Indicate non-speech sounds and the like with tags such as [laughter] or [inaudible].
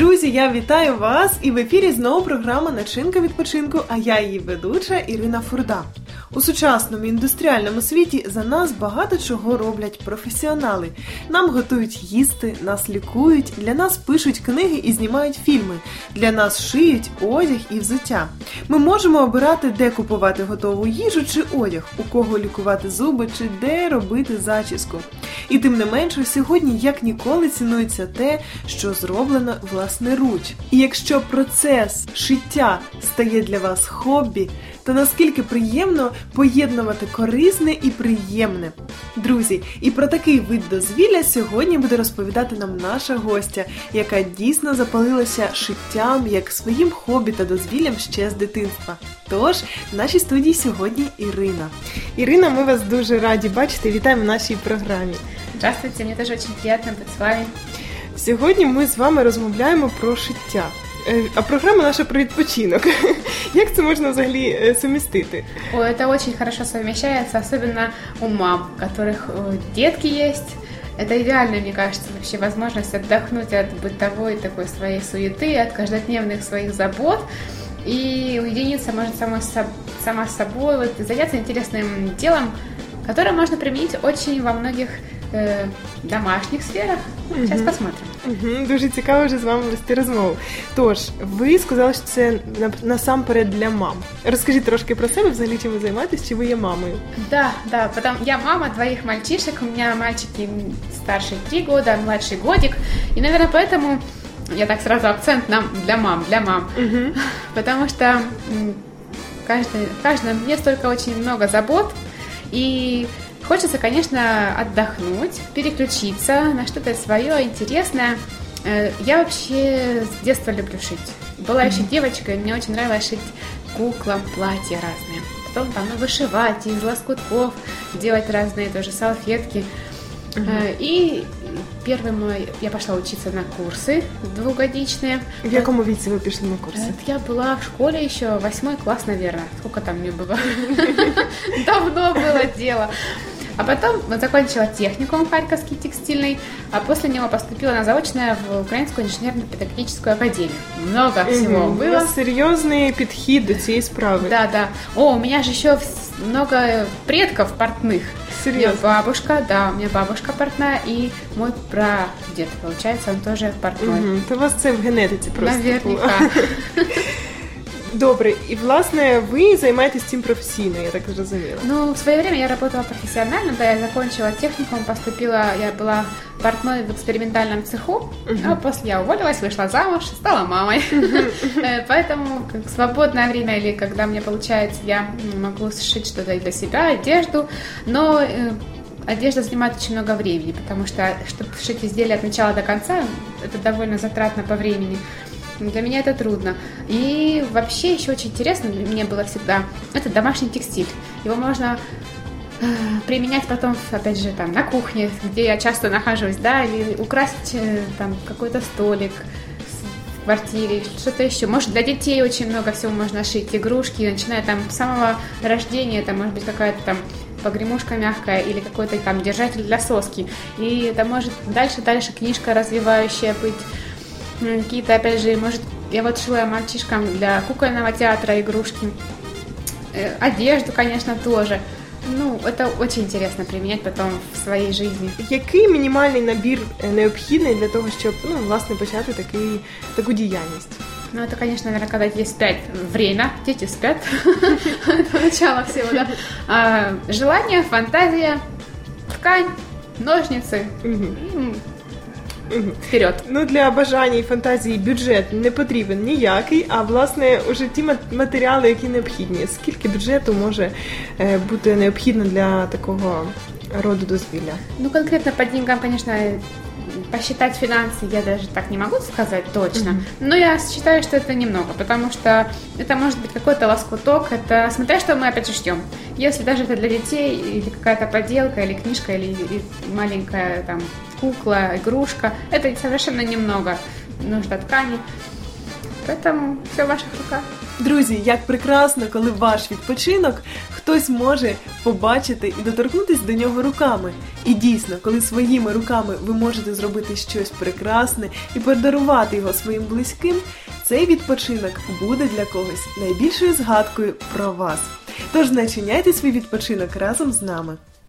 Друзі, я вітаю вас! І в ефірі знову програма Начинка відпочинку. А я її ведуча Ірина Фурда. У сучасному індустріальному світі за нас багато чого роблять професіонали. Нам готують їсти, нас лікують, для нас пишуть книги і знімають фільми. Для нас шиють одяг і взуття. Ми можемо обирати, де купувати готову їжу чи одяг, у кого лікувати зуби чи де робити зачіску. І тим не менше, сьогодні як ніколи цінується те, що зроблено власноруч. І якщо процес шиття стає для вас хобі, то наскільки приємно поєднувати корисне і приємне. Друзі, і про такий вид дозвілля сьогодні буде розповідати нам наша гостя, яка дійсно запалилася шиттям як своїм хобі та дозвіллям ще з дитинства. Тож, в нашій студії сьогодні Ірина. Ірина, ми вас дуже раді бачити. Вітаємо в нашій програмі. Здравствуйте, мне тоже очень приятно быть с вами. Сьогодні ми з вами розмовляємо про шиття. Е, А програма наша про відпочинок. [laughs] Як це можна взагалі е, сумістити? Ой, это очень хорошо совмещается, особенно у мам, у которых э, детки есть. Это идеальная, мне кажется, вообще возможность отдохнуть от бытовой такой своей суеты, от каждодневных своих забот и уединиться, может, сама, с соб- сама с собой, вот, и заняться интересным делом, которое можно применить очень во многих э, домашних сферах. Сейчас посмотрим. Угу, дуже цікаво вже з вами вести розмову. Тож, ви сказали, що це на- насамперед для мам. Розкажіть трошки про себе, взагалі чим ви займаєтесь, чи ви є мамою? Да, да, потом я мама двоих мальчишек, у меня мальчики старший три года, младший годик, и, наверное, поэтому я так сразу акцент на, для мам, для мам, [laughs] потому что м, каждый, в каждом мне столько очень много забот, и хочется, конечно, отдохнуть, переключиться на что-то свое интересное. Э, Я вообще с детства люблю шить. Была еще девочкой, мне очень нравилось шить куклам платья разные. Потом там ну, вышивать из лоскутков, делать разные тоже салфетки. Э, И первый мой, я пошла учиться на курсы двухгодичные. В якому віці ви пішли на курси? Это я была в школе еще, восьмой класс, наверное. Сколько там мне было? [laughs] Давно было дело. А потом закончила техникум Харьковский текстильный, а после него поступила на заочное в Украинскую инженерно-педагогическую академию. Много всего Мгм. У было. вас серйозний підхід до цієї справи. Да, да. О, у меня же еще вс- много предков портных. У меня Серйозно. бабушка, да, у меня бабушка портная, и мой прадед, получается, он тоже портной. Угу. То у вас це в генетиці просто. було. Наверняка. [laughs] Добре, і власне ви займаєтесь цим професійно, я так зрозуміла. Ну, в свое время я работала профессионально, да, я закончила техникум, поступила, я была портной в экспериментальном цеху, а после я уволилась, вышла замуж, стала мамой. [laughs] Э, Поэтому как свободное время или когда мне получается, я м, могу сшить что-то и для себя, одежду, но э, одежда занимает очень много времени, потому что, чтобы сшить изделие от начала до конца, это довольно затратно по времени. Для меня это трудно. И вообще еще очень интересно для меня было всегда это домашний текстиль. Его можно э, применять потом, опять же, там на кухне, где я часто нахожусь, да, или украсить э, там какой-то столик в квартире, что-то еще. Может, для детей очень много всего можно шить, игрушки, начиная там с самого рождения, это может быть какая-то там погремушка мягкая или какой-то там держатель для соски. И это может дальше-дальше книжка развивающая быть, какие-то, опять же, может, я вот шила мальчишкам для кукольного театра игрушки, Э, одежду, конечно, тоже. Ну, это очень интересно применять потом в своей жизни. Який мінімальний набір е, необхідний для того, щоб ну, власне почати такий, таку діяльність? Ну, это, конечно, наверное, когда дети спят время, дети спят, [laughs] это начало всего, да. А, желание, фантазия, ткань, ножницы, Мгм. М, Мгм. вперед. Ну, для бажання і фантазії бюджет не потрібен ніякий, а власне уже ті мат- матеріали, які необхідні. Скільки бюджету може е, бути необхідно для такого роду дозвілля? Ну, конкретно по деньгам, конечно, посчитать финансы я даже так не могу сказать точно, но я считаю, что это немного, потому что это может быть какой-то лоскуток, это смотря что мы опять же ждем. Если даже это для детей, или какая-то поделка, или книжка, или, или маленькая там кукла, игрушка, это совершенно немного нужно ткани. Поэтому все в ваших руках. Друзі, як прекрасно, коли ваш відпочинок хтось може побачити і доторкнутися до нього руками. І дійсно, коли своїми руками ви можете зробити щось прекрасне і подарувати його своїм близьким, цей відпочинок буде для когось найбільшою згадкою про вас. Тож начиняйте свій відпочинок разом з нами.